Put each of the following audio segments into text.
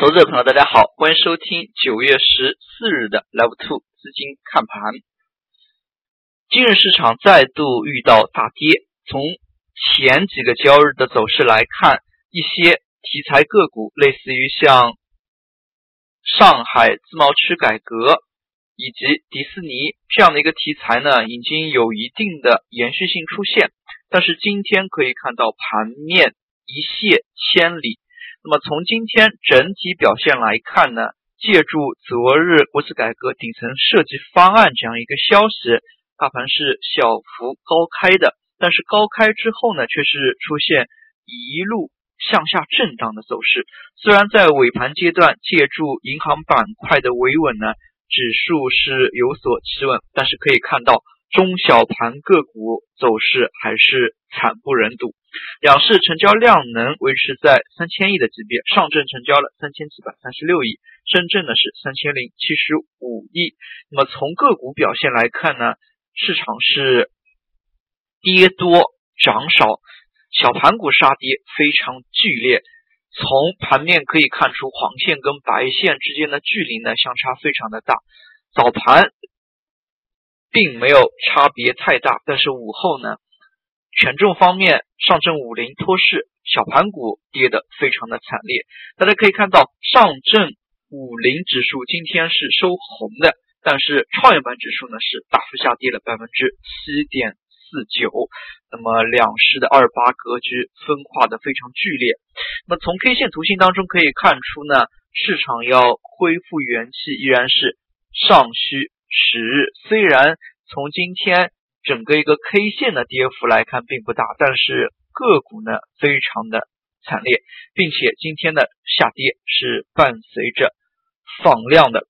投资者朋友，大家好，欢迎收听九月十四日的 Live Two 资金看盘。今日市场再度遇到大跌，从前几个交易日的走势来看，一些题材个股，类似于像上海自贸区改革以及迪士尼这样的一个题材呢，已经有一定的延续性出现。但是今天可以看到盘面一泻千里。那么从今天整体表现来看呢，借助昨日国资改革顶层设计方案这样一个消息，大盘是小幅高开的，但是高开之后呢，却是出现一路向下震荡的走势。虽然在尾盘阶段借助银行板块的维稳呢，指数是有所企稳，但是可以看到中小盘个股走势还是惨不忍睹。两市成交量能维持在三千亿的级别，上证成交了三千七百三十六亿，深圳呢是三千零七十五亿。那么从个股表现来看呢，市场是跌多涨少，小盘股杀跌非常剧烈。从盘面可以看出，黄线跟白线之间的距离呢相差非常的大。早盘并没有差别太大，但是午后呢？权重方面，上证五零托市，小盘股跌得非常的惨烈。大家可以看到，上证五零指数今天是收红的，但是创业板指数呢是大幅下跌了百分之七点四九。那么两市的二八格局分化的非常剧烈。那么从 K 线图形当中可以看出呢，市场要恢复元气依然是尚需时日。虽然从今天。整个一个 K 线的跌幅来看并不大，但是个股呢非常的惨烈，并且今天的下跌是伴随着放量的。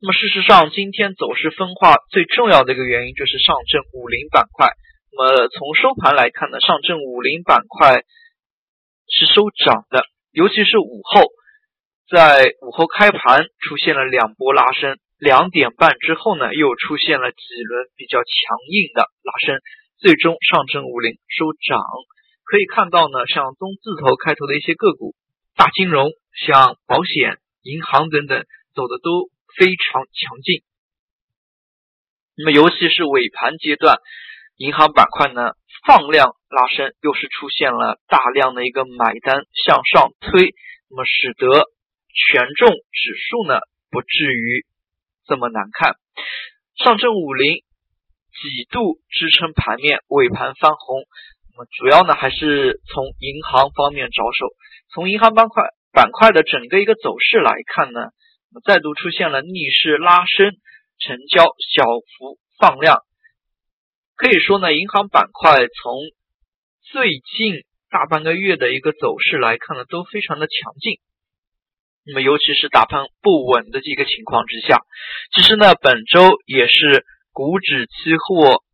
那么事实上，今天走势分化最重要的一个原因就是上证五零板块。那么从收盘来看呢，上证五零板块是收涨的，尤其是午后，在午后开盘出现了两波拉升。两点半之后呢，又出现了几轮比较强硬的拉升，最终上证五零收涨。可以看到呢，像中字头开头的一些个股，大金融、像保险、银行等等，走的都非常强劲。那么，尤其是尾盘阶段，银行板块呢放量拉升，又是出现了大量的一个买单向上推，那么使得权重指数呢不至于。这么难看，上证五零几度支撑盘面，尾盘翻红。那么主要呢还是从银行方面着手。从银行板块板块的整个一个走势来看呢，再度出现了逆势拉升，成交小幅放量。可以说呢，银行板块从最近大半个月的一个走势来看呢，都非常的强劲。那么，尤其是大盘不稳的这个情况之下，其实呢，本周也是股指期货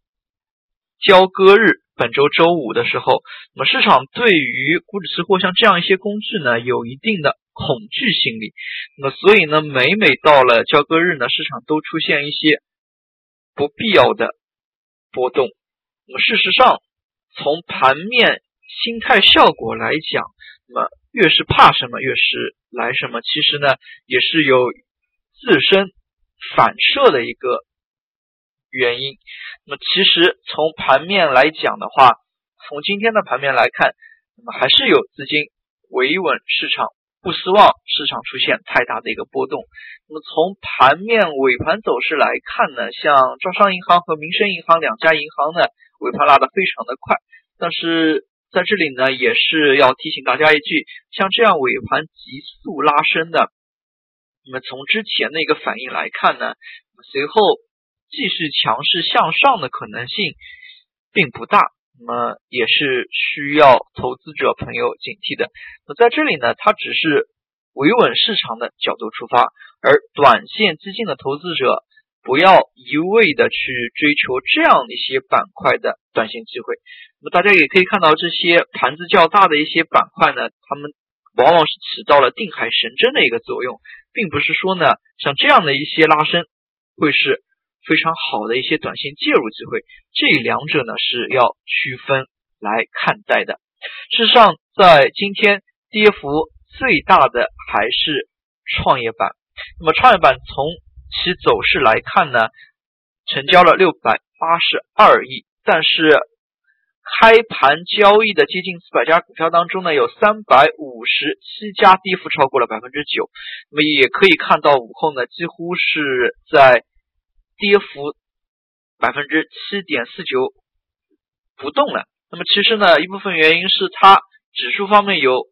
交割日，本周周五的时候，那么市场对于股指期货像这样一些工具呢，有一定的恐惧心理。那么，所以呢，每每到了交割日呢，市场都出现一些不必要的波动。那么，事实上，从盘面心态效果来讲，那么。越是怕什么，越是来什么。其实呢，也是有自身反射的一个原因。那么，其实从盘面来讲的话，从今天的盘面来看，那么还是有资金维稳市场，不希望市场出现太大的一个波动。那么，从盘面尾盘走势来看呢，像招商银行和民生银行两家银行呢，尾盘拉得非常的快，但是。在这里呢，也是要提醒大家一句，像这样尾盘急速拉升的，那么从之前的一个反应来看呢，随后继续强势向上的可能性并不大，那么也是需要投资者朋友警惕的。那在这里呢，它只是维稳市场的角度出发，而短线资金的投资者。不要一味的去追求这样一些板块的短线机会。大家也可以看到，这些盘子较大的一些板块呢，它们往往是起到了定海神针的一个作用，并不是说呢，像这样的一些拉升会是非常好的一些短线介入机会。这两者呢是要区分来看待的。事实上，在今天跌幅最大的还是创业板。那么创业板从其走势来看呢，成交了六百八十二亿，但是开盘交易的接近四百家股票当中呢，有三百五十七家跌幅超过了百分之九。那么也可以看到午后呢，几乎是在跌幅百分之七点四九不动了。那么其实呢，一部分原因是它指数方面有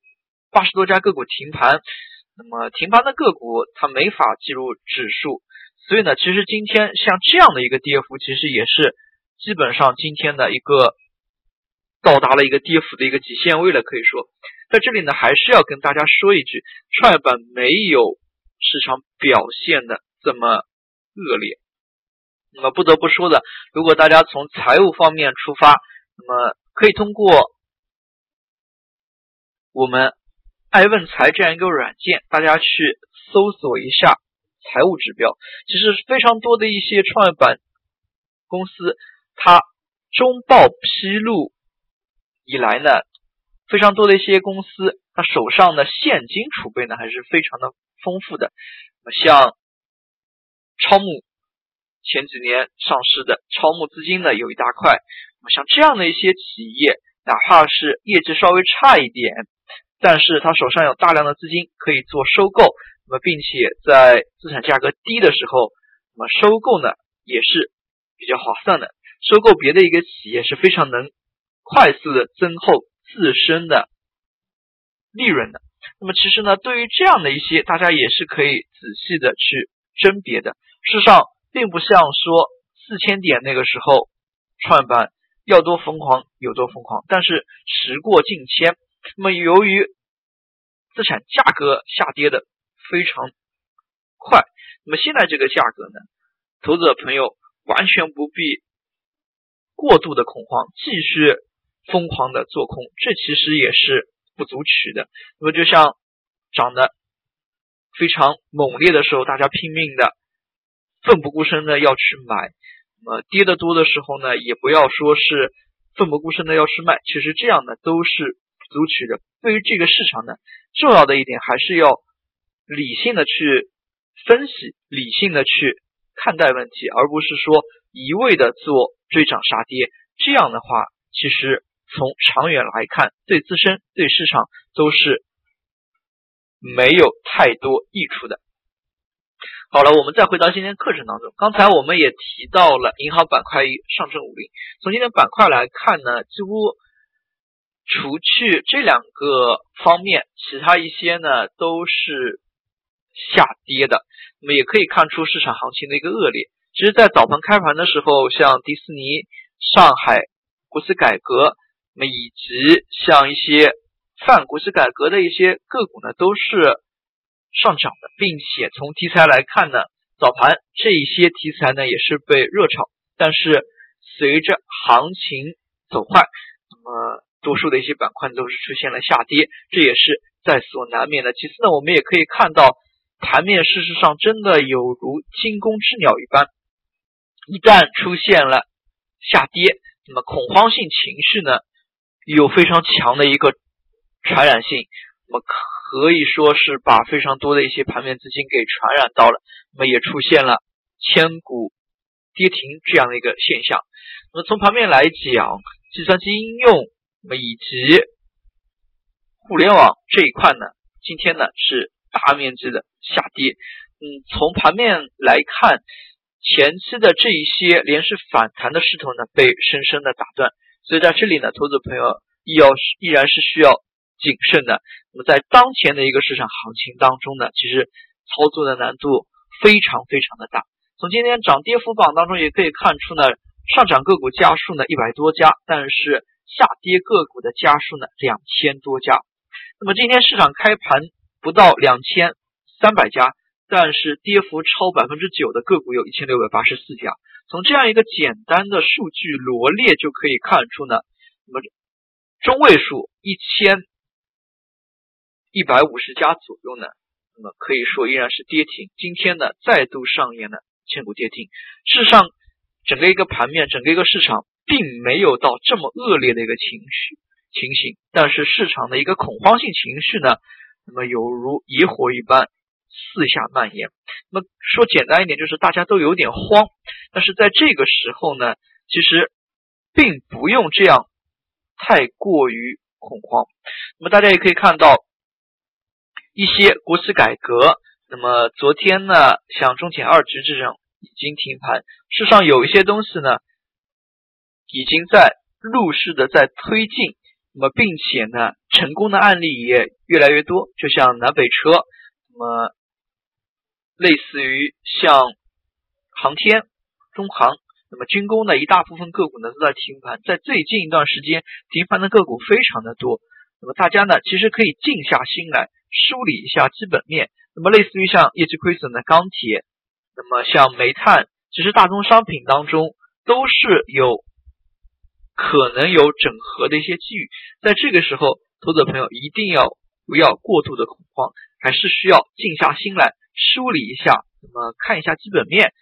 八十多家个股停盘，那么停盘的个股它没法计入指数，所以呢，其实今天像这样的一个跌幅，其实也是基本上今天的一个到达了一个跌幅的一个极限位了。可以说，在这里呢，还是要跟大家说一句，创业板没有市场表现的这么恶劣。那么不得不说的，如果大家从财务方面出发，那么可以通过我们爱问财这样一个软件，大家去搜索一下财务指标。其实非常多的一些创业板公司，它中报披露以来呢，非常多的一些公司，它手上的现金储备呢还是非常的丰富的。那么像超募前几年上市的超募资金呢有一大块。那么像这样的一些企业，哪怕是业绩稍微差一点，但是他手上有大量的资金可以做收购，那么并且在资产价格低的时候，那么收购呢也是比较划算的。收购别的一个企业是非常能快速的增厚自身的利润的。那么其实呢，对于这样的一些，大家也是可以仔细的去甄别的。事实上，并不像说四千点那个时候创业板。要多疯狂有多疯狂，但是时过境迁，那么由于资产价格下跌的非常快，那么现在这个价格呢，投资者朋友完全不必过度的恐慌，继续疯狂的做空，这其实也是不足取的。那么就像涨得非常猛烈的时候，大家拼命的奋不顾身的要去买。呃，跌得多的时候呢，也不要说是奋不顾身的要去卖，其实这样呢都是不足取的。对于这个市场呢，重要的一点还是要理性的去分析，理性的去看待问题，而不是说一味的做追涨杀跌。这样的话，其实从长远来看，对自身、对市场都是没有太多益处的。好了，我们再回到今天课程当中。刚才我们也提到了银行板块与上证五零。从今天板块来看呢，几乎除去这两个方面，其他一些呢都是下跌的。那么也可以看出市场行情的一个恶劣。其实，在早盘开盘的时候，像迪士尼、上海国资改革，那么以及像一些泛国企改革的一些个股呢，都是。上涨的，并且从题材来看呢，早盘这一些题材呢也是被热炒，但是随着行情走坏，那么多数的一些板块都是出现了下跌，这也是在所难免的。其次呢，我们也可以看到盘面事实上真的有如惊弓之鸟一般，一旦出现了下跌，那么恐慌性情绪呢有非常强的一个传染性，那么可。以说是把非常多的一些盘面资金给传染到了，那么也出现了千股跌停这样的一个现象。那么从盘面来讲，计算机应用，那么以及互联网这一块呢，今天呢是大面积的下跌。嗯，从盘面来看，前期的这一些连续反弹的势头呢被深深的打断，所以在这里呢，投资朋友要依然是需要。谨慎的，那么在当前的一个市场行情当中呢，其实操作的难度非常非常的大。从今天涨跌幅榜当中也可以看出呢，上涨个股家数呢一百多家，但是下跌个股的家数呢两千多家。那么今天市场开盘不到两千三百家，但是跌幅超百分之九的个股有一千六百八十四家。从这样一个简单的数据罗列就可以看出呢，那么中位数一千。一百五十家左右呢，那么可以说依然是跌停。今天呢，再度上演了千股跌停。事实上，整个一个盘面，整个一个市场，并没有到这么恶劣的一个情绪情形。但是市场的一个恐慌性情绪呢，那么犹如野火一般四下蔓延。那么说简单一点，就是大家都有点慌。但是在这个时候呢，其实并不用这样太过于恐慌。那么大家也可以看到一些国企改革。那么昨天呢，像中铁二局这种已经停盘。事实上，有一些东西呢，已经在陆续的在推进。那么，并且呢，成功的案例也越来越多。就像南北车，那么类似于像航天、中航，那么军工的一大部分个股呢都在停盘。在最近一段时间，停盘的个股非常的多。那么大家呢，其实可以静下心来梳理一下基本面。那么，类似于像业绩亏损的钢铁，那么像煤炭，其实大宗商品当中都是有可能有整合的一些机遇。在这个时候，投资者朋友一定要不要过度的恐慌，还是需要静下心来梳理一下，那么看一下基本面。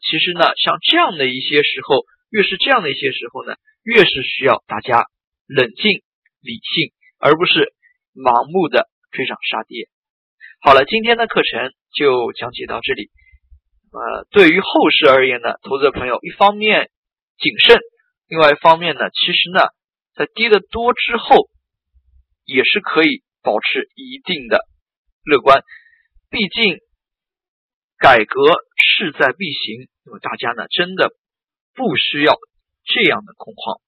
其实呢，像这样的一些时候，越是这样的一些时候呢，越是需要大家冷静理性，而不是盲目的追涨杀跌。好了，今天的课程就讲解到这里。呃，对于后市而言呢，投资者朋友一方面谨慎，另外一方面呢，其实呢，在跌的多之后，也是可以保持一定的乐观。毕竟改革势在必行，那么大家呢，真的不需要这样的恐慌。